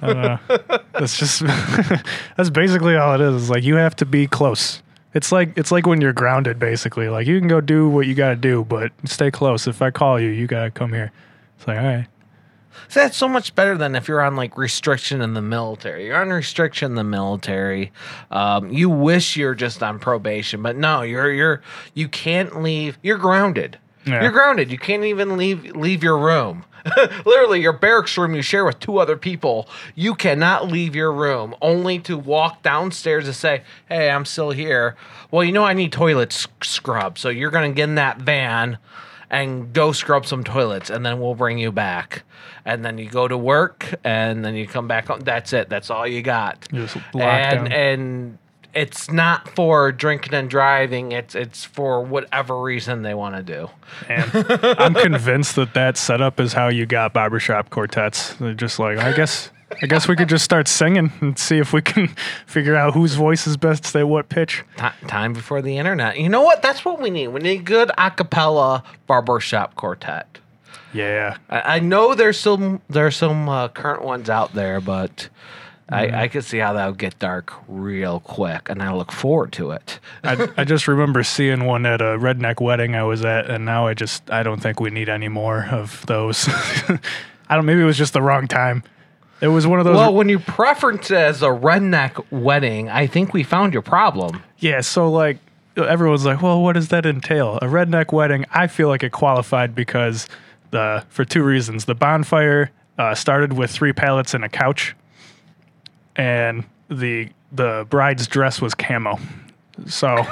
I don't know. That's just that's basically all it is. It's like you have to be close. It's like it's like when you're grounded, basically. Like you can go do what you got to do, but stay close. If I call you, you gotta come here. It's like all right. That's so much better than if you're on like restriction in the military. You're on restriction in the military. Um, you wish you're just on probation, but no, you're you're you can't leave. You're grounded. Yeah. You're grounded. You can't even leave leave your room. Literally, your barracks room you share with two other people. You cannot leave your room only to walk downstairs to say, "Hey, I'm still here." Well, you know I need toilet scrub, so you're gonna get in that van and go scrub some toilets, and then we'll bring you back. And then you go to work, and then you come back home. That's it. That's all you got. Just and lockdown. and it's not for drinking and driving. It's it's for whatever reason they want to do. And I'm convinced that that setup is how you got barbershop quartets. They're just like, I guess, I guess we could just start singing and see if we can figure out whose voice is best at what pitch. Ti- time before the internet. You know what? That's what we need. We need good a cappella barbershop quartet. Yeah, I, I know there's some there's some uh, current ones out there, but I, I could see how that would get dark real quick, and I look forward to it. I, I just remember seeing one at a redneck wedding I was at, and now I just I don't think we need any more of those. I don't. Maybe it was just the wrong time. It was one of those. Well, when you preference it as a redneck wedding, I think we found your problem. Yeah, so like everyone's like, well, what does that entail? A redneck wedding? I feel like it qualified because the for two reasons. The bonfire uh, started with three pallets and a couch, and the the bride's dress was camo. So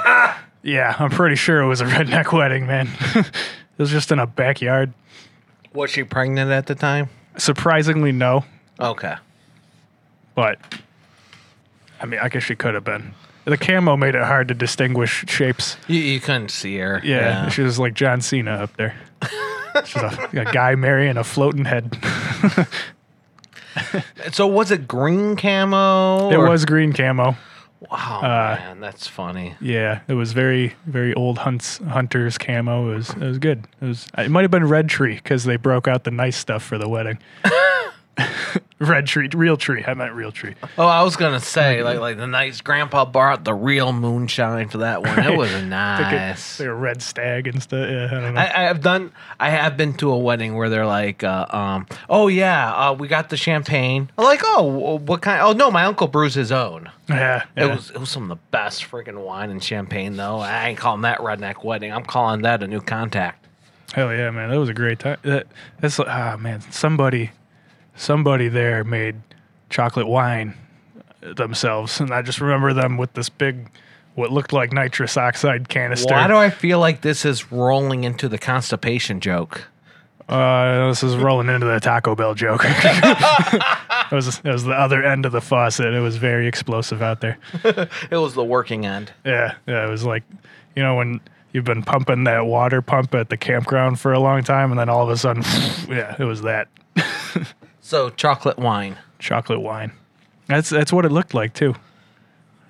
yeah, I'm pretty sure it was a redneck wedding, man. it was just in a backyard. Was she pregnant at the time? Surprisingly, no, Okay. but I mean, I guess she could have been. The camo made it hard to distinguish shapes. You, you couldn't see her. Yeah, she was like John Cena up there. She's a, a guy marrying a floating head. So was it green camo? It or- was green camo. Wow, uh, man, that's funny. Yeah, it was very, very old hunts hunters camo. It was, it was good. It was. It might have been red tree because they broke out the nice stuff for the wedding. red tree, real tree. I meant real tree. Oh, I was gonna say like like the nice grandpa brought the real moonshine for that one. It was Like a, nice. like a red stag and stuff. Yeah, I don't know. I, have done. I have been to a wedding where they're like, uh, um, "Oh yeah, uh, we got the champagne." I'm like, "Oh, what kind?" Oh no, my uncle brews his own. yeah, It yeah. was it was some of the best freaking wine and champagne though. I ain't calling that redneck wedding. I'm calling that a new contact. Hell yeah, man! That was a great time. That, that's ah man, somebody, somebody there made chocolate wine themselves, and I just remember them with this big, what looked like nitrous oxide canister. Why do I feel like this is rolling into the constipation joke? uh, this is rolling into the Taco Bell joke. it was it was the other end of the faucet. It was very explosive out there. It was the working end. Yeah, yeah. It was like, you know, when you've been pumping that water pump at the campground for a long time, and then all of a sudden, yeah, it was that. So chocolate wine. chocolate wine. That's that's what it looked like too,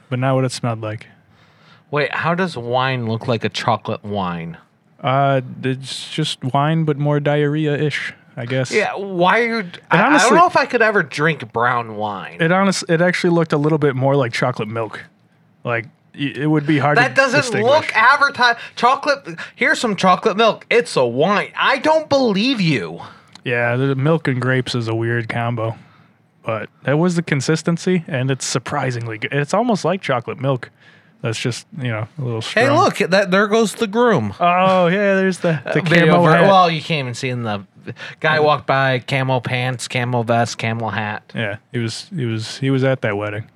but not what it smelled like. Wait, how does wine look like a chocolate wine? Uh, it's just wine, but more diarrhea ish, I guess. Yeah, why are you? I, I don't know if I could ever drink brown wine. It honestly, it actually looked a little bit more like chocolate milk. Like it would be hard. that doesn't look advertised. Chocolate. Here's some chocolate milk. It's a wine. I don't believe you. Yeah, the milk and grapes is a weird combo, but that was the consistency, and it's surprisingly good. It's almost like chocolate milk. That's just you know a little. Strong. Hey, look! That there goes the groom. Oh yeah, there's the the camo ver- hat. well, you can't even see in the guy walked by, camo pants, camo vest, camo hat. Yeah, he was he was he was at that wedding.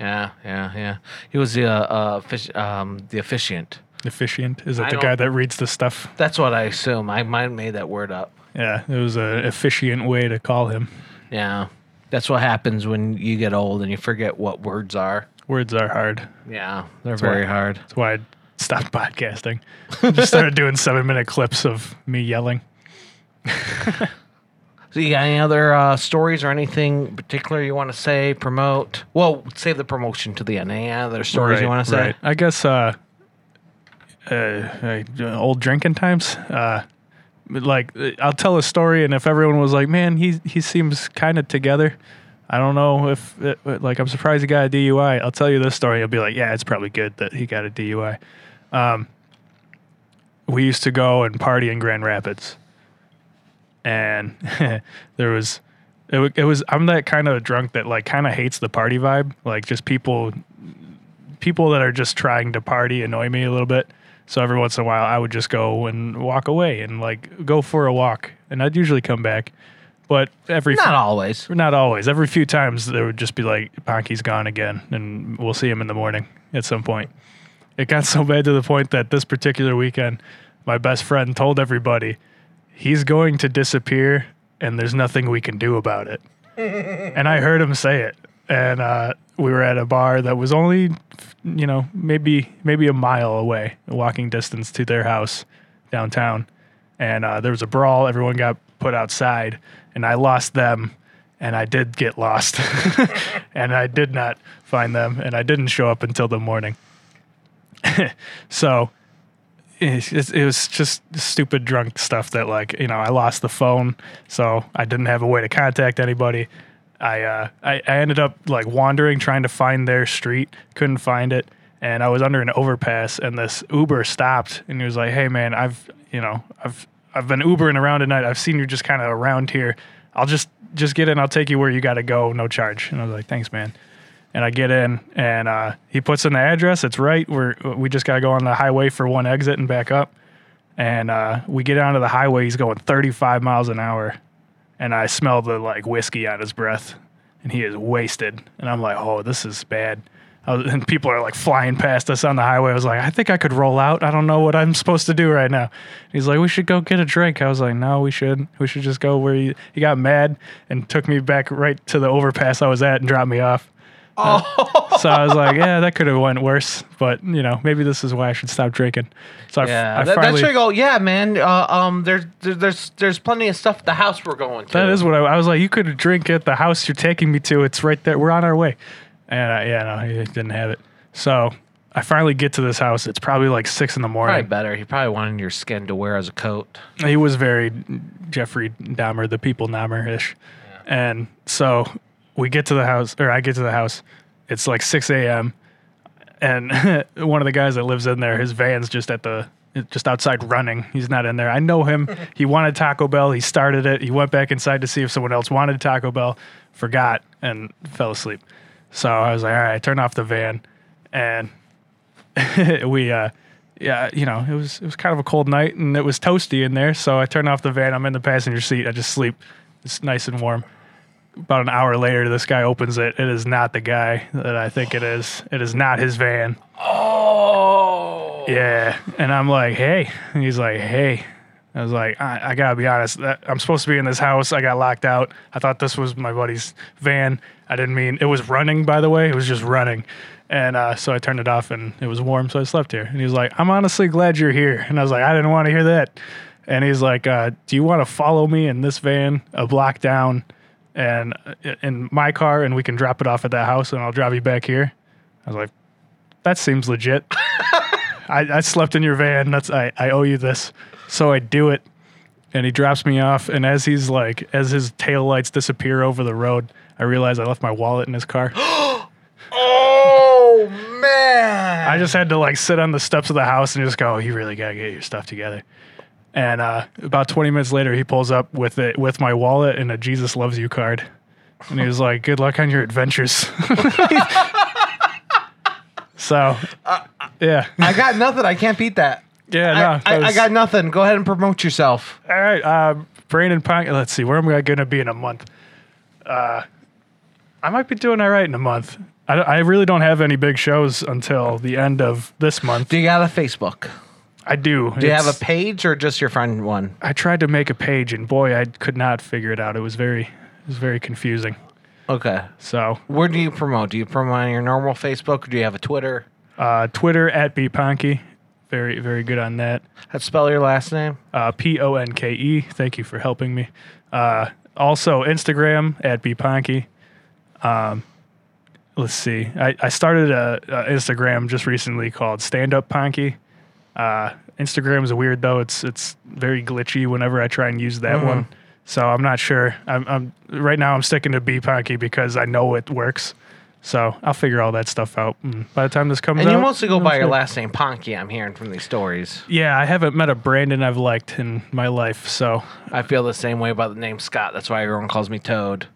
Yeah, yeah, yeah. He was the uh, uh, um, the officiant. Officiant is it I the guy that reads the stuff? That's what I assume. I might have made that word up. Yeah, it was an efficient way to call him. Yeah, that's what happens when you get old and you forget what words are. Words are hard. Yeah, they're very why- hard. That's why I stopped podcasting. Just started doing seven minute clips of me yelling. So you got any other uh, stories or anything particular you want to say, promote? Well, save the promotion to the end. Any other stories you want to say? right. I guess uh, uh, uh, old drinking times. Uh, like uh, I'll tell a story, and if everyone was like, "Man, he he seems kind of together," I don't know if it, like I'm surprised he got a DUI. I'll tell you this story. You'll be like, "Yeah, it's probably good that he got a DUI." Um, we used to go and party in Grand Rapids, and there was. It, it was I'm that kind of drunk that like kind of hates the party vibe like just people people that are just trying to party annoy me a little bit. So every once in a while, I would just go and walk away and like go for a walk, and I'd usually come back. But every Not always. not always. Every few times, there would just be like, Ponky's gone again, and we'll see him in the morning at some point. It got so bad to the point that this particular weekend, my best friend told everybody, he's going to disappear, and there's nothing we can do about it. and I heard him say it. And uh, we were at a bar that was only, you know, maybe maybe a mile away, walking distance to their house downtown. And uh, there was a brawl. Everyone got put outside, and I lost them. And I did get lost, and I did not find them, and I didn't show up until the morning. so it was just stupid drunk stuff that like you know I lost the phone, so I didn't have a way to contact anybody. I uh, I, I ended up like wandering trying to find their street, couldn't find it, and I was under an overpass, and this Uber stopped, and he was like, "Hey man, I've you know I've I've been Ubering around tonight. I've seen you just kind of around here. I'll just just get in. I'll take you where you got to go, no charge." And I was like, "Thanks, man." and I get in, and uh, he puts in the address. It's right. We're we just got to go on the highway for one exit and back up. And uh, we get onto the highway. He's going 35 miles an hour, and I smell the like whiskey on his breath, and he is wasted. And I'm like, oh, this is bad. Was, and people are like flying past us on the highway. I was like, I think I could roll out. I don't know what I'm supposed to do right now. He's like, we should go get a drink. I was like, no, we should. We should just go where he, he got mad and took me back right to the overpass I was at and dropped me off. So I was like, yeah, that could have went worse, but you know, maybe this is why I should stop drinking. So I, Yeah, I that, finally, that's where you go. Yeah, man. Uh, um, there's there's there's plenty of stuff at the house we're going to. that is what I, I was like. You could drink at the house you're taking me to. It's right there. We're on our way. And uh, yeah, no, he didn't have it. So I finally get to this house. It's probably like six in the probably morning. better. He probably wanted your skin to wear as a coat. He was very Jeffrey Dahmer, the people Dahmer ish. And so we get to the house, or I get to the house. It's like 6 a.m. And one of the guys that lives in there, his van's just at the, just outside running. He's not in there. I know him. he wanted Taco Bell. He started it. He went back inside to see if someone else wanted Taco Bell, forgot, and fell asleep. So I was like, all right, I turn off the van. And we uh yeah, you know, it was it was kind of a cold night and it was toasty in there, so I turned off the van. I'm in the passenger seat. I just sleep. It's nice and warm. About an hour later, this guy opens it. It is not the guy that I think it is. It is not his van. Oh. Yeah, and I'm like, hey. And he's like, hey. I was like, I, I gotta be honest. That, I'm supposed to be in this house. I got locked out. I thought this was my buddy's van. I didn't mean it was running. By the way, it was just running, and uh, so I turned it off, and it was warm, so I slept here. And he was like, I'm honestly glad you're here. And I was like, I didn't want to hear that. And he's like, uh, Do you want to follow me in this van a block down, and in my car, and we can drop it off at that house, and I'll drive you back here. I was like, that seems legit. I, I slept in your van. That's I, I owe you this. So I do it. And he drops me off. And as he's like, as his tail lights disappear over the road, I realize I left my wallet in his car. Oh man! I just had to like sit on the steps of the house and just go, you really gotta get your stuff together. And uh, about 20 minutes later, he pulls up with it with my wallet and a Jesus loves you card. And he was like, "Good luck on your adventures." so, yeah, I got nothing. I can't beat that. yeah, no, I, I was- got nothing. Go ahead and promote yourself. All right, uh, Brandon Punk. Let's see, where am I going to be in a month? Uh, I might be doing all right in a month. I, I really don't have any big shows until the end of this month. Do you got a Facebook? I do. Do you have a page or just your friend one? I tried to make a page, and boy, I could not figure it out. It was very, it was very confusing. Okay. So, Where do you promote? Do you promote on your normal Facebook or do you have a Twitter? uh, Twitter at bponky, very, very good on that. How to spell your last name? Uh, P O N K E. Thank you for helping me. Uh, also, Instagram at bponky. Um, let's see. I, I started a, a Instagram just recently called Stand Up Ponky. Uh, Instagram is weird though. It's it's very glitchy whenever I try and use that Mm-hmm. one. So I'm not sure. I'm, I'm right now. I'm sticking to B Ponky because I know it works. So I'll figure all that stuff out. And by the time this comes And out, you mostly go by your last name, Ponky. I'm hearing from these stories. Yeah, I haven't met a Brandon I've liked in my life, so I feel the same way about the name Scott. That's why everyone calls me Toad.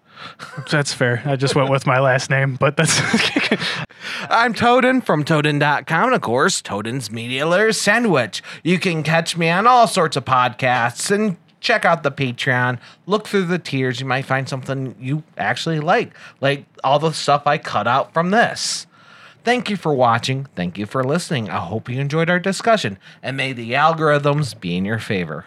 That's fair. I just went with my last name, but that's I'm Toadin from Toadin.com, and of course, Toadin's Media Layer Sandwich. You can catch me on all sorts of podcasts and check out the Patreon. Look through the tiers. You might find something you actually like, like all the stuff I cut out from this. Thank you for watching. Thank you for listening. I hope you enjoyed our discussion, and may the algorithms be in your favor.